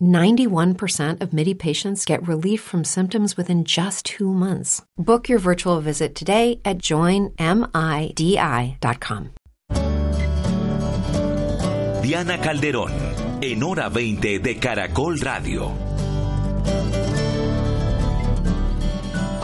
91% of MIDI patients get relief from symptoms within just two months. Book your virtual visit today at joinmidi.com. Diana Calderón, en hora 20 de Caracol Radio.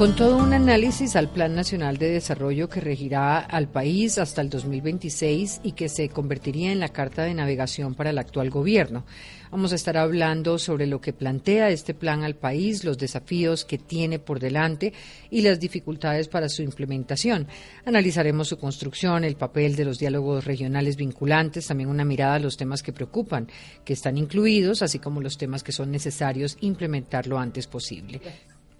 Con todo un análisis al Plan Nacional de Desarrollo que regirá al país hasta el 2026 y que se convertiría en la carta de navegación para el actual gobierno. Vamos a estar hablando sobre lo que plantea este plan al país, los desafíos que tiene por delante y las dificultades para su implementación. Analizaremos su construcción, el papel de los diálogos regionales vinculantes, también una mirada a los temas que preocupan, que están incluidos, así como los temas que son necesarios implementar lo antes posible.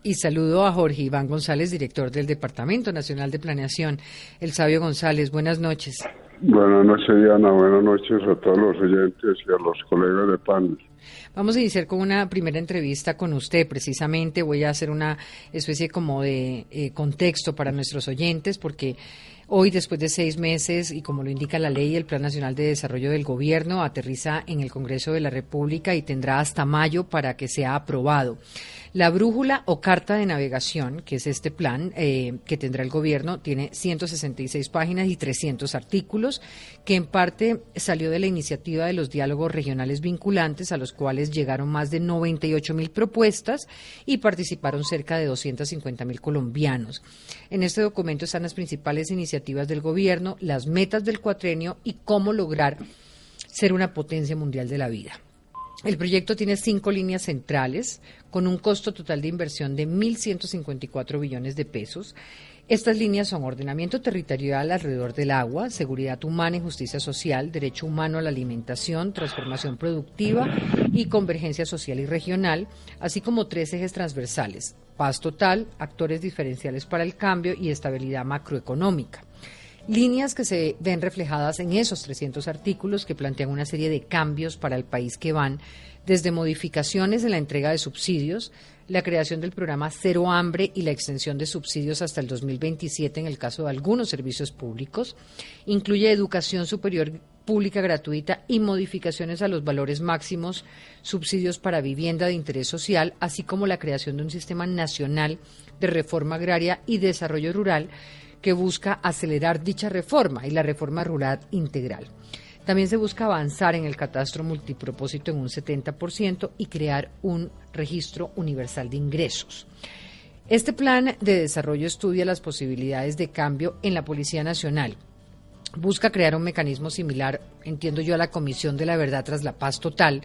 Y saludo a Jorge Iván González, director del Departamento Nacional de Planeación. El Sabio González, buenas noches. Buenas noches, Diana. Buenas noches a todos los oyentes y a los colegas de PAN. Vamos a iniciar con una primera entrevista con usted. Precisamente voy a hacer una especie como de eh, contexto para nuestros oyentes, porque Hoy, después de seis meses, y como lo indica la ley, el Plan Nacional de Desarrollo del Gobierno aterriza en el Congreso de la República y tendrá hasta mayo para que sea aprobado. La brújula o carta de navegación, que es este plan eh, que tendrá el gobierno, tiene 166 páginas y 300 artículos, que en parte salió de la iniciativa de los diálogos regionales vinculantes, a los cuales llegaron más de 98 mil propuestas y participaron cerca de 250 mil colombianos. En este documento están las principales iniciativas del gobierno, las metas del cuatrenio y cómo lograr ser una potencia mundial de la vida. El proyecto tiene cinco líneas centrales con un costo total de inversión de 1.154 billones de pesos. Estas líneas son ordenamiento territorial alrededor del agua, seguridad humana y justicia social, derecho humano a la alimentación, transformación productiva y convergencia social y regional, así como tres ejes transversales, paz total, actores diferenciales para el cambio y estabilidad macroeconómica líneas que se ven reflejadas en esos 300 artículos que plantean una serie de cambios para el país que van desde modificaciones en la entrega de subsidios, la creación del programa Cero Hambre y la extensión de subsidios hasta el 2027 en el caso de algunos servicios públicos, incluye educación superior pública gratuita y modificaciones a los valores máximos, subsidios para vivienda de interés social, así como la creación de un sistema nacional de reforma agraria y desarrollo rural que busca acelerar dicha reforma y la reforma rural integral. También se busca avanzar en el catastro multipropósito en un 70% y crear un registro universal de ingresos. Este plan de desarrollo estudia las posibilidades de cambio en la Policía Nacional. Busca crear un mecanismo similar, entiendo yo, a la Comisión de la Verdad tras la Paz Total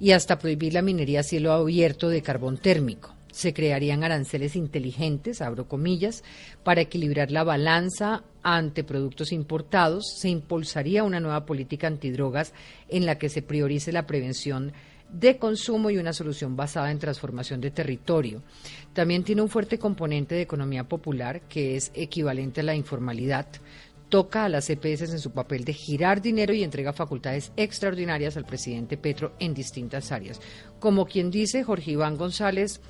y hasta prohibir la minería a cielo abierto de carbón térmico se crearían aranceles inteligentes, abro comillas, para equilibrar la balanza ante productos importados, se impulsaría una nueva política antidrogas en la que se priorice la prevención de consumo y una solución basada en transformación de territorio. También tiene un fuerte componente de economía popular que es equivalente a la informalidad. Toca a las CPS en su papel de girar dinero y entrega facultades extraordinarias al presidente Petro en distintas áreas. Como quien dice Jorge Iván González,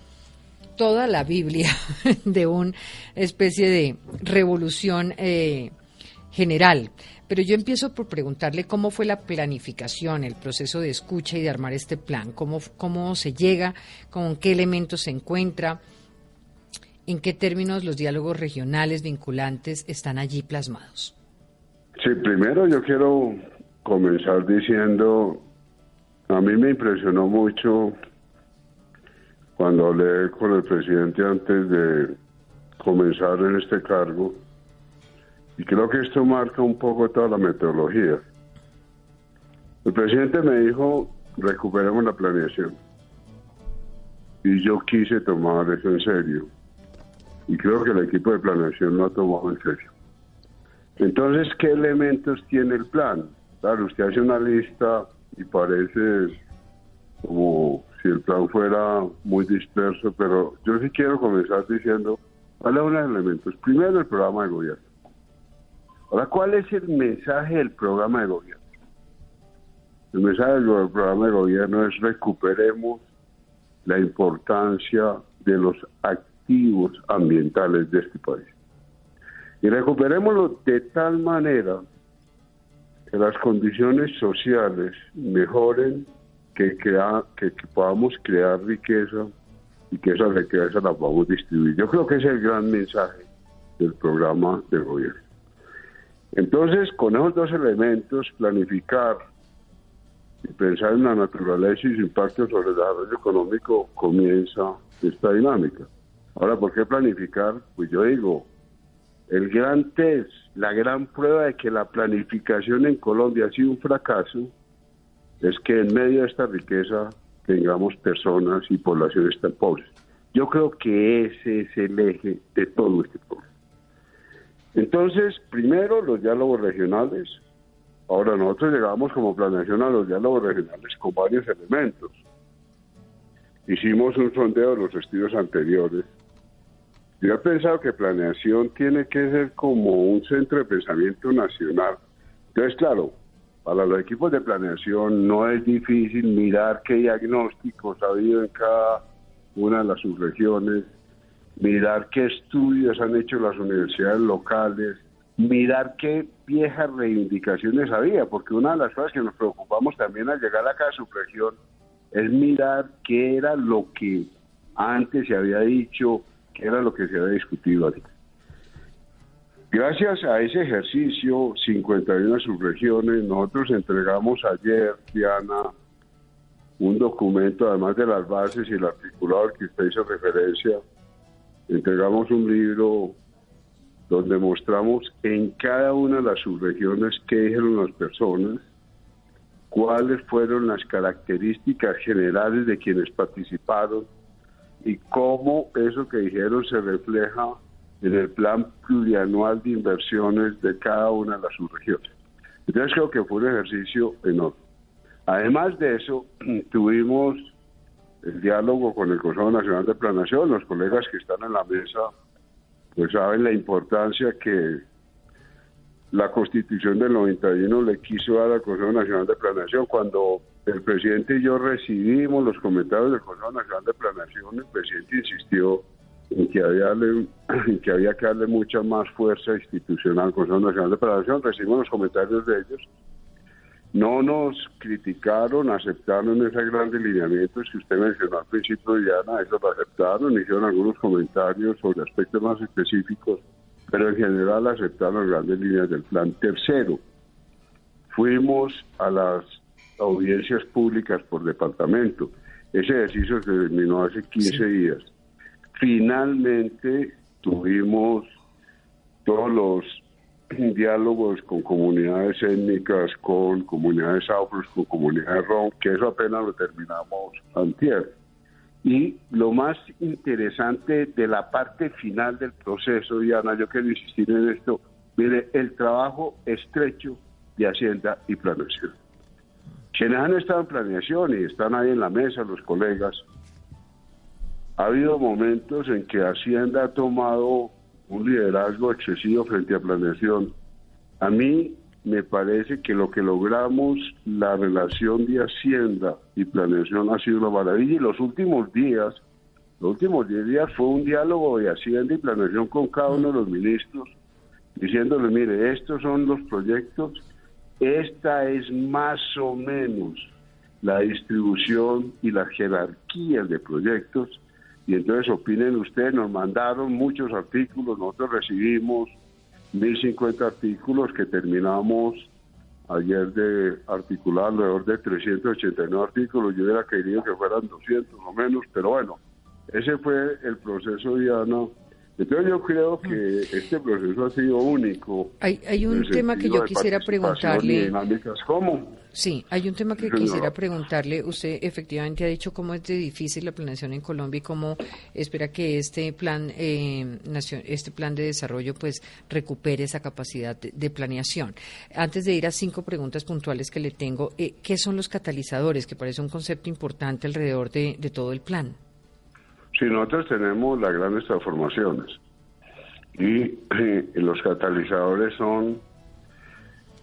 toda la Biblia de una especie de revolución eh, general. Pero yo empiezo por preguntarle cómo fue la planificación, el proceso de escucha y de armar este plan, cómo, cómo se llega, con qué elementos se encuentra, en qué términos los diálogos regionales vinculantes están allí plasmados. Sí, primero yo quiero comenzar diciendo, a mí me impresionó mucho cuando hablé con el presidente antes de comenzar en este cargo, y creo que esto marca un poco toda la metodología. El presidente me dijo, recuperemos la planeación. Y yo quise tomar eso en serio. Y creo que el equipo de planeación lo ha tomado en serio. Entonces, ¿qué elementos tiene el plan? Claro, usted hace una lista y parece como si el plan fuera muy disperso, pero yo sí quiero comenzar diciendo cuáles son los elementos. Primero, el programa de gobierno. Ahora, ¿cuál es el mensaje del programa de gobierno? El mensaje del programa de gobierno es recuperemos la importancia de los activos ambientales de este país. Y recuperémoslo de tal manera que las condiciones sociales mejoren, que, crea, que, podamos crear riqueza y que esa riqueza la podamos distribuir. Yo creo que es el gran mensaje del programa del gobierno. Entonces, con esos dos elementos, planificar y pensar en la naturaleza y su impacto sobre el desarrollo económico, comienza esta dinámica. Ahora, ¿por qué planificar? Pues yo digo, el gran test, la gran prueba de que la planificación en Colombia ha sido un fracaso, es que en medio de esta riqueza tengamos personas y poblaciones tan pobres. Yo creo que ese es el eje de todo este problema. Entonces, primero los diálogos regionales. Ahora nosotros llegamos como planeación a los diálogos regionales con varios elementos. Hicimos un sondeo de los estudios anteriores. Yo he pensado que planeación tiene que ser como un centro de pensamiento nacional. Entonces, claro, para los equipos de planeación no es difícil mirar qué diagnósticos ha habido en cada una de las subregiones, mirar qué estudios han hecho las universidades locales, mirar qué viejas reivindicaciones había, porque una de las cosas que nos preocupamos también al llegar a cada subregión es mirar qué era lo que antes se había dicho, qué era lo que se había discutido aquí. Gracias a ese ejercicio, 51 subregiones, nosotros entregamos ayer, Diana, un documento, además de las bases y el articulado que usted hizo referencia, entregamos un libro donde mostramos en cada una de las subregiones qué dijeron las personas, cuáles fueron las características generales de quienes participaron y cómo eso que dijeron se refleja en el plan plurianual de inversiones de cada una de las subregiones. Entonces creo que fue un ejercicio enorme. Además de eso, tuvimos el diálogo con el Consejo Nacional de Planación. Los colegas que están en la mesa pues saben la importancia que la Constitución del 91 le quiso dar al Consejo Nacional de Planación. Cuando el presidente y yo recibimos los comentarios del Consejo Nacional de Planación, el presidente insistió en que había, en que, había que darle mucha más fuerza institucional al Consejo Nacional de Planación. Recibimos los comentarios de ellos no nos criticaron, aceptaron esos grandes lineamientos que usted mencionó al principio, Diana, eso lo aceptaron, hicieron algunos comentarios sobre aspectos más específicos, pero en general aceptaron las grandes líneas del plan. Tercero, fuimos a las audiencias públicas por departamento. Ese ejercicio se terminó hace 15 días. Finalmente tuvimos todos los diálogos con comunidades étnicas, con comunidades afros, con comunidades rom, que eso apenas lo terminamos antier. Y lo más interesante de la parte final del proceso, Diana, yo quiero insistir en esto, mire, el trabajo estrecho de Hacienda y Planeación. Quienes han estado en planeación y están ahí en la mesa, los colegas, ha habido momentos en que Hacienda ha tomado un liderazgo excesivo frente a planeación. A mí me parece que lo que logramos, la relación de Hacienda y planeación ha sido una maravilla. Y los últimos días, los últimos 10 días fue un diálogo de Hacienda y planeación con cada uno de los ministros, diciéndole, mire, estos son los proyectos, esta es más o menos la distribución y la jerarquía de proyectos y entonces opinen ustedes, nos mandaron muchos artículos, nosotros recibimos 1050 artículos que terminamos ayer de articular alrededor de 389 artículos, yo hubiera querido que fueran 200 o menos, pero bueno, ese fue el proceso, Diana, entonces yo creo que este proceso ha sido único. Hay, hay un tema que yo quisiera preguntarle. ¿Cómo? Sí, hay un tema que quisiera preguntarle. Usted efectivamente ha dicho cómo es de difícil la planeación en Colombia y cómo espera que este plan, eh, este plan de desarrollo, pues recupere esa capacidad de, planeación. Antes de ir a cinco preguntas puntuales que le tengo, eh, ¿qué son los catalizadores? Que parece un concepto importante alrededor de todo el plan. Sí, nosotros tenemos las grandes transformaciones y, los catalizadores son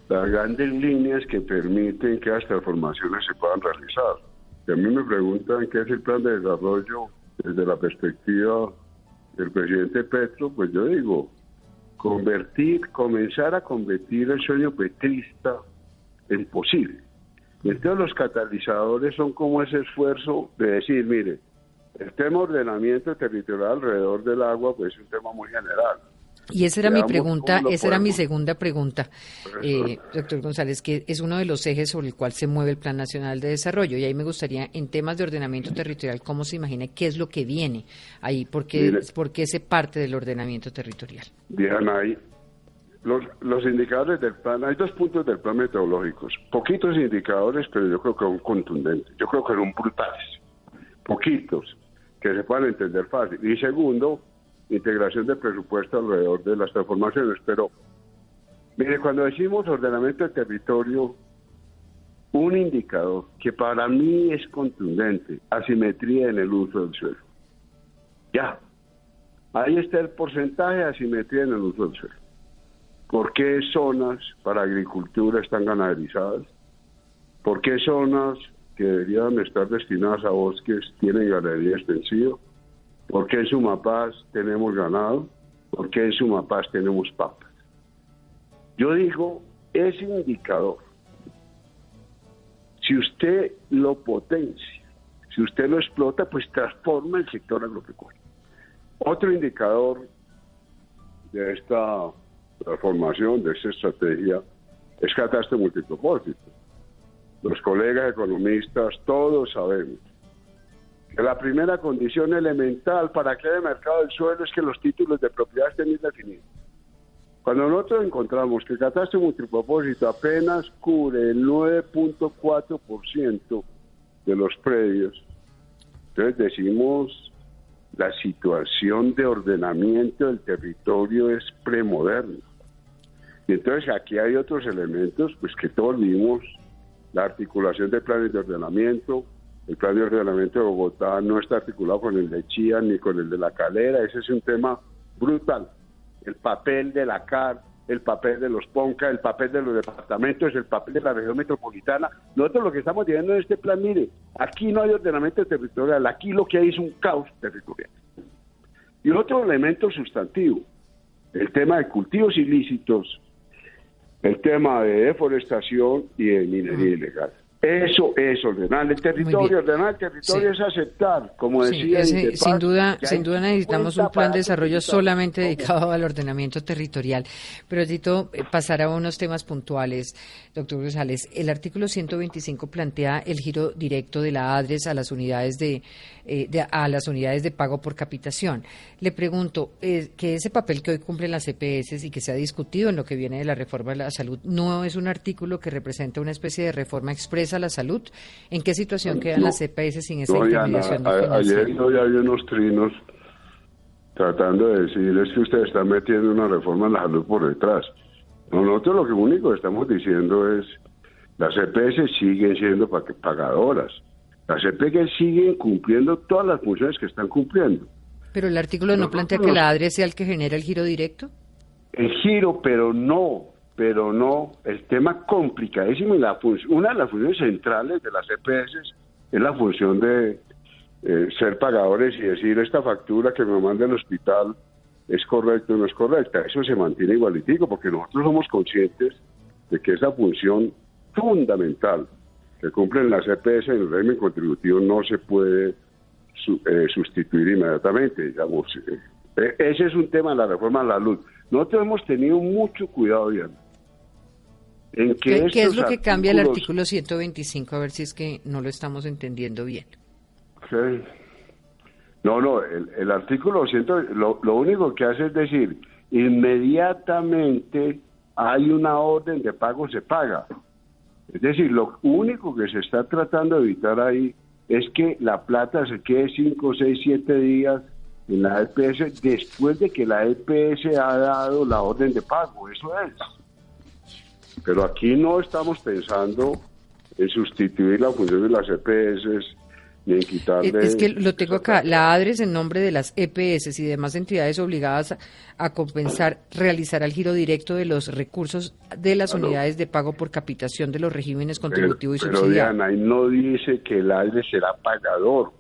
las grandes líneas que permiten que las transformaciones se puedan realizar. Si a mí me preguntan qué es el plan de desarrollo desde la perspectiva del presidente Petro, pues yo digo, convertir, comenzar a convertir el sueño petrista en posible. Entonces los catalizadores son como ese esfuerzo de decir, mire, el tema ordenamiento territorial alrededor del agua pues es un tema muy general. Y esa era mi pregunta, esa era mi segunda pregunta, eh, doctor González, que es uno de los ejes sobre el cual se mueve el Plan Nacional de Desarrollo. Y ahí me gustaría, en temas de ordenamiento territorial, ¿cómo se imagina qué es lo que viene ahí? ¿Por qué, se parte del ordenamiento territorial? Diana, ahí los, los indicadores del plan, hay dos puntos del plan metodológicos. Poquitos indicadores, pero yo creo que son contundentes. Yo creo que son brutales. Poquitos, que se puedan entender fácil. Y segundo, integración de presupuesto alrededor de las transformaciones. Pero, mire, cuando decimos ordenamiento de territorio, un indicador que para mí es contundente, asimetría en el uso del suelo. Ya, ahí está el porcentaje de asimetría en el uso del suelo. ¿Por qué zonas para agricultura están ganaderizadas? ¿Por qué zonas que deberían estar destinadas a bosques tienen ganadería extensiva? ¿Por qué en Sumapaz tenemos ganado? ¿Por qué en Sumapaz tenemos papas? Yo digo, ese indicador, si usted lo potencia, si usted lo explota, pues transforma el sector agropecuario. Otro indicador de esta transformación, de esta estrategia, es catástrofe multipropósito. Los colegas economistas, todos sabemos la primera condición elemental para que haya mercado del suelo es que los títulos de propiedad estén bien definidos. Cuando nosotros encontramos que el catástrofe multipropósito apenas cubre el 9.4% de los predios, entonces decimos la situación de ordenamiento del territorio es premoderna. Y entonces aquí hay otros elementos, pues que todos vimos, la articulación de planes de ordenamiento, el plan de ordenamiento de Bogotá no está articulado con el de Chía ni con el de la Calera. Ese es un tema brutal. El papel de la CAR, el papel de los PONCA, el papel de los departamentos, el papel de la región metropolitana. Nosotros lo que estamos viendo en este plan, mire, aquí no hay ordenamiento territorial, aquí lo que hay es un caos territorial. Y otro elemento sustantivo, el tema de cultivos ilícitos, el tema de deforestación y de minería ilegal. Eso es ordenar el territorio. Ordenar el territorio es aceptar, como decía. sin duda, sin duda necesitamos un plan de desarrollo solamente dedicado al ordenamiento territorial. Pero necesito eh, pasar a unos temas puntuales, doctor González. El artículo 125 plantea el giro directo de la ADRES a las unidades de, eh, a las unidades de pago por capitación. Le pregunto eh, que ese papel que hoy cumplen las EPS y que se ha discutido en lo que viene de la reforma de la salud no es un artículo que representa una especie de reforma expresa a la salud? ¿En qué situación quedan las CPS sin esa intermediación Ayer yo ya había unos trinos tratando de decir es que ustedes están metiendo una reforma en la salud por detrás. Nosotros lo que único que estamos diciendo es las EPS siguen siendo pagadoras. Las EPS siguen cumpliendo todas las funciones que están cumpliendo. Pero el artículo no plantea que la ADRE sea el que genera el giro directo. El giro, pero no pero no, el tema complicadísimo y la una de las funciones centrales de las EPS es la función de eh, ser pagadores y decir esta factura que me manda el hospital es correcta o no es correcta. Eso se mantiene igualitico porque nosotros somos conscientes de que esa función fundamental que cumplen las EPS en el régimen contributivo no se puede eh, sustituir inmediatamente, digamos. Eh, ese es un tema de la reforma de la luz. Nosotros hemos tenido mucho cuidado, ¿Qué, es lo que cambia el artículo 125? A ver si es que no lo estamos entendiendo bien. No, no, el, artículo 100, lo, lo único que hace es decir, inmediatamente hay una orden de pago, se paga. Es decir, lo único que se está tratando de evitar ahí es que la plata se quede 5, 6, 7 días en la EPS después de que la EPS ha dado la orden de pago. Eso es. Pero aquí no estamos pensando en sustituir la función de las EPS ni en quitarle... Es que lo tengo acá, la ADRES en nombre de las EPS y demás entidades obligadas a, compensar, realizará el giro directo de los recursos de las unidades de pago por capitación de los regímenes contributivo y subsidiado. Pero Diana, ahí no dice que el ADRES será pagador.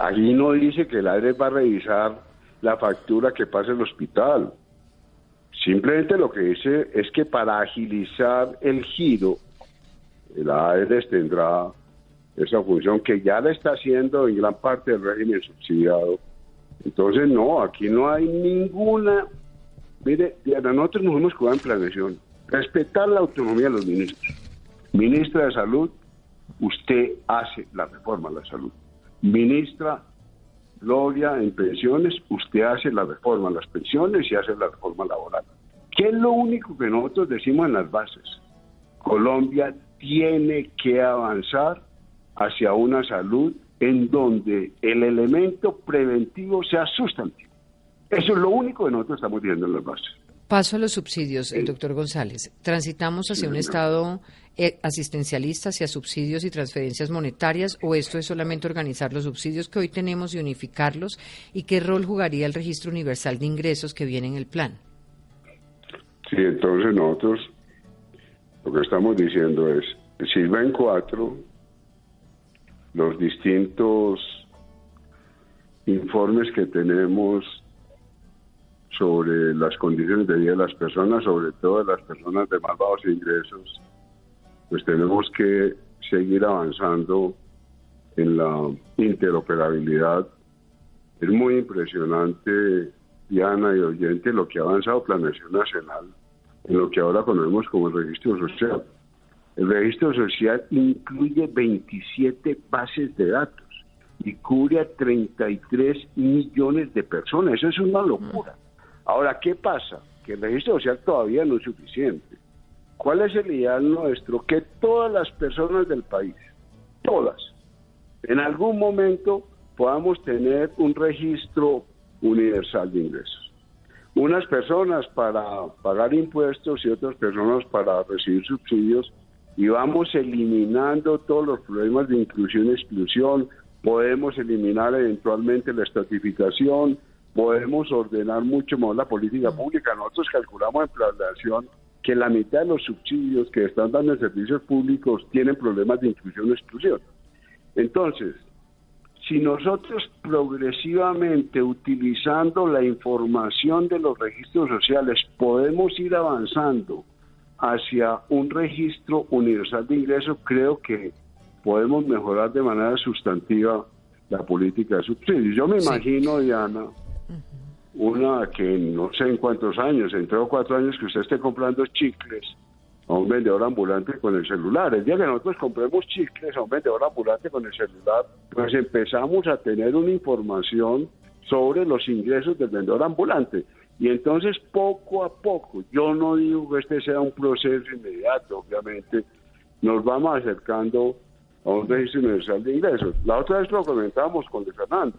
Ahí no dice que el ADRES va a revisar la factura que pasa el hospital. Simplemente lo que dice es que para agilizar el giro, el AERES tendrá esa función que ya la está haciendo en gran parte del régimen subsidiado. Entonces, no, aquí no hay ninguna... Mire, nosotros nos hemos quedado en planeación. Respetar la autonomía de los ministros. Ministra de Salud, usted hace la reforma de la salud. Ministra Gloria, en pensiones, usted hace la reforma en las pensiones y hace la reforma laboral. ¿Qué es lo único que nosotros decimos en las bases? Colombia tiene que avanzar hacia una salud en donde el elemento preventivo sea sustantivo. Eso es lo único que nosotros estamos viendo en las bases. Paso a los subsidios, el doctor González. Transitamos hacia un Estado eh, asistencialista, hacia subsidios y transferencias monetarias, o esto es solamente organizar los subsidios que hoy tenemos y unificarlos, y qué rol jugaría el registro universal de ingresos que viene en el plan. Sí, entonces nosotros lo que estamos diciendo es, si ven cuatro, los distintos informes que tenemos sobre las condiciones de vida de las personas, sobre todo de las personas de más bajos ingresos, pues tenemos que seguir avanzando en la interoperabilidad. Es muy impresionante, Diana y oyente, lo que ha avanzado Planeación Nacional en lo que ahora conocemos como el registro social. El registro social incluye 27 bases de datos y cubre a 33 millones de personas. Eso es una locura. Ahora, ¿qué pasa? Que el registro social todavía no es suficiente. ¿Cuál es el ideal nuestro? Que todas las personas del país, todas, en algún momento podamos tener un registro universal de ingresos unas personas para pagar impuestos y otras personas para recibir subsidios y vamos eliminando todos los problemas de inclusión y exclusión, podemos eliminar eventualmente la estratificación, podemos ordenar mucho más la política pública. Nosotros calculamos en planeación que la mitad de los subsidios que están dando en servicios públicos tienen problemas de inclusión y exclusión. Entonces, si nosotros progresivamente utilizando la información de los registros sociales podemos ir avanzando hacia un registro universal de ingresos, creo que podemos mejorar de manera sustantiva la política de subsidios. Yo me imagino, Diana, una que no sé en cuántos años, en tres o cuatro años que usted esté comprando chicles a un vendedor ambulante con el celular. El día que nosotros compremos chicles a un vendedor ambulante con el celular, pues empezamos a tener una información sobre los ingresos del vendedor ambulante. Y entonces poco a poco, yo no digo que este sea un proceso inmediato, obviamente, nos vamos acercando a un registro universal de ingresos. La otra vez lo comentábamos con Fernando.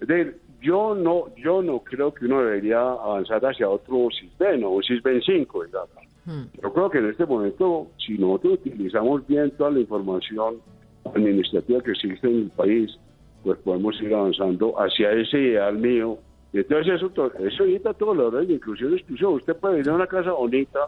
Es decir, yo no, yo no creo que uno debería avanzar hacia otro sistema, un SISBEN 5, digamos Hmm. Yo creo que en este momento, si nosotros utilizamos bien toda la información administrativa que existe en el país, pues podemos ir avanzando hacia ese ideal mío. Y entonces eso, eso evita todo lo de inclusión y exclusión. Usted puede vivir en una casa bonita,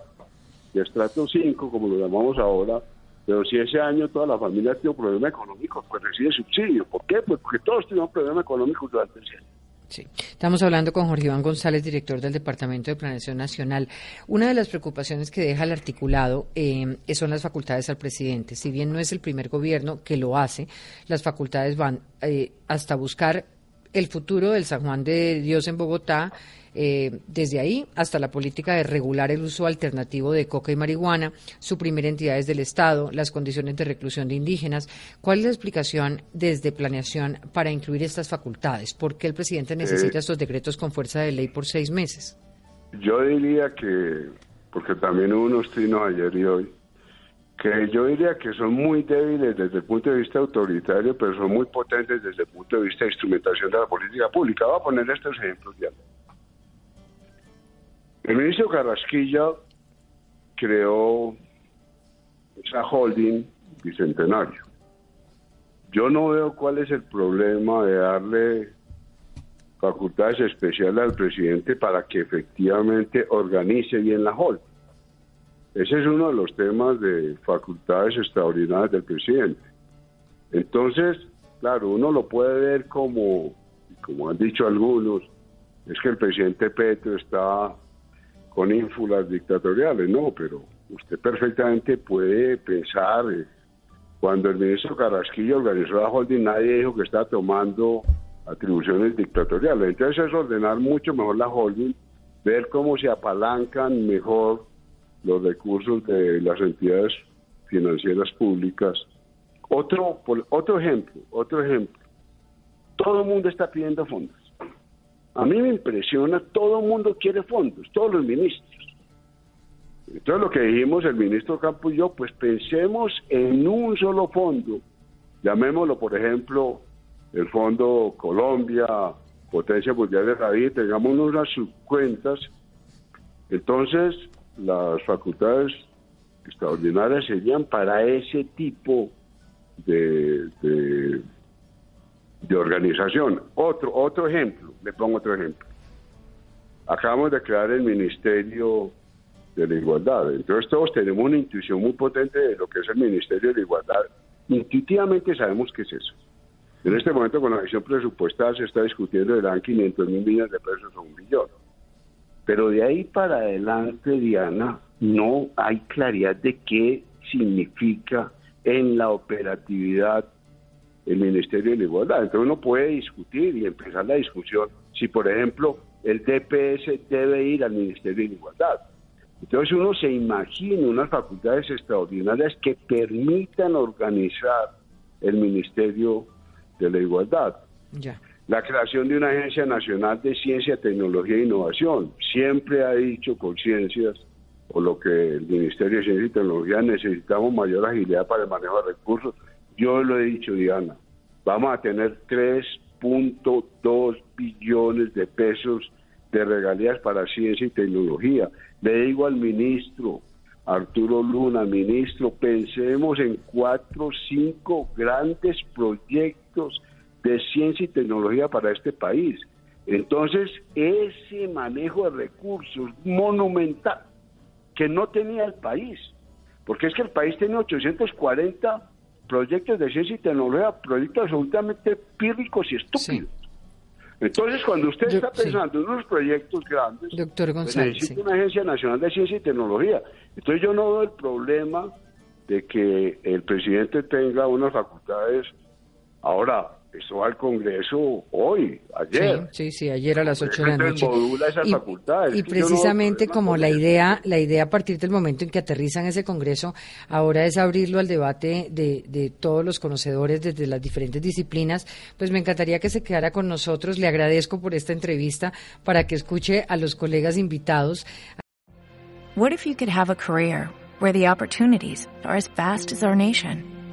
de estrato 5, como lo llamamos ahora, pero si ese año toda la familia tiene un problema económico, pues recibe subsidio. ¿Por qué? Pues porque todos un problema económico durante ese año. Sí. Estamos hablando con Jorge Iván González, director del Departamento de Planeación Nacional. Una de las preocupaciones que deja el articulado eh, son las facultades al presidente. Si bien no es el primer gobierno que lo hace, las facultades van eh, hasta buscar el futuro del San Juan de Dios en Bogotá eh, desde ahí hasta la política de regular el uso alternativo de coca y marihuana, suprimir entidades del Estado, las condiciones de reclusión de indígenas. ¿Cuál es la explicación desde planeación para incluir estas facultades? ¿Por qué el presidente necesita eh, estos decretos con fuerza de ley por seis meses? Yo diría que, porque también hubo unos trinos ayer y hoy, que yo diría que son muy débiles desde el punto de vista autoritario, pero son muy potentes desde el punto de vista de instrumentación de la política pública. Voy a poner estos ejemplos ya. El ministro Carrasquilla creó esa holding bicentenario. yo no veo cuál es el problema de darle facultades especiales al presidente para que efectivamente organice bien la HOL. Ese es uno de los temas de facultades extraordinarias del presidente. Entonces, claro, uno lo puede ver como, como han dicho algunos, es que el presidente Petro está con ínfulas dictatoriales. No, pero usted perfectamente puede pensar, eh, cuando el ministro Carrasquillo organizó la holding, nadie dijo que estaba tomando atribuciones dictatoriales. Entonces es ordenar mucho mejor la holding, ver cómo se apalancan mejor los recursos de las entidades financieras públicas. Otro, otro ejemplo, otro ejemplo. Todo el mundo está pidiendo fondos. A mí me impresiona, todo el mundo quiere fondos, todos los ministros. Entonces lo que dijimos el ministro Campos y yo, pues pensemos en un solo fondo, llamémoslo por ejemplo el Fondo Colombia, Potencia Mundial de Radio, tengamos unas subcuentas, entonces las facultades extraordinarias serían para ese tipo de, de, organización. Otro, otro ejemplo, le pongo otro ejemplo. Acabamos de crear el Ministerio de la Igualdad. Entonces todos tenemos una intuición muy potente de lo que es el Ministerio de la Igualdad. Intuitivamente sabemos qué es eso. En este momento con la acción presupuestal se está discutiendo de dan 500 mil millones de pesos o un millón. Pero de ahí para adelante, Diana, no hay claridad de qué significa en la operatividad el Ministerio de la Igualdad. Entonces uno puede discutir y empezar la discusión si, por ejemplo, el DPS debe ir al Ministerio de la Igualdad. Entonces uno se imagina unas facultades extraordinarias que permitan organizar el Ministerio de la Igualdad. La creación de una Agencia Nacional de Ciencia, Tecnología e Innovación. Siempre ha dicho Conciencias, o lo que el Ministerio de Ciencia y Tecnología necesitamos mayor agilidad para el manejo de recursos. Yo lo he dicho, Diana, vamos a tener 3.2 billones de pesos de regalías para ciencia y tecnología. Le digo al ministro, Arturo Luna, ministro, pensemos en cuatro, cinco grandes proyectos de ciencia y tecnología para este país. Entonces, ese manejo de recursos monumental que no tenía el país, porque es que el país tiene 840 proyectos de ciencia y tecnología, proyectos absolutamente pírricos y estúpidos. Entonces, cuando usted está pensando en unos proyectos grandes, Doctor pues necesita una Agencia Nacional de Ciencia y Tecnología. Entonces, yo no veo el problema de que el presidente tenga unas facultades. Ahora, va al Congreso hoy, ayer. Sí, sí, ayer a las 8 de la noche. y, y precisamente como la idea, la idea a partir del momento en que aterrizan ese Congreso, ahora es abrirlo al debate de, de todos los conocedores desde las diferentes disciplinas, pues me encantaría que se quedara con nosotros. Le agradezco por esta entrevista para que escuche a los colegas invitados. What if you could have a career where the opportunities are as vast as our nation?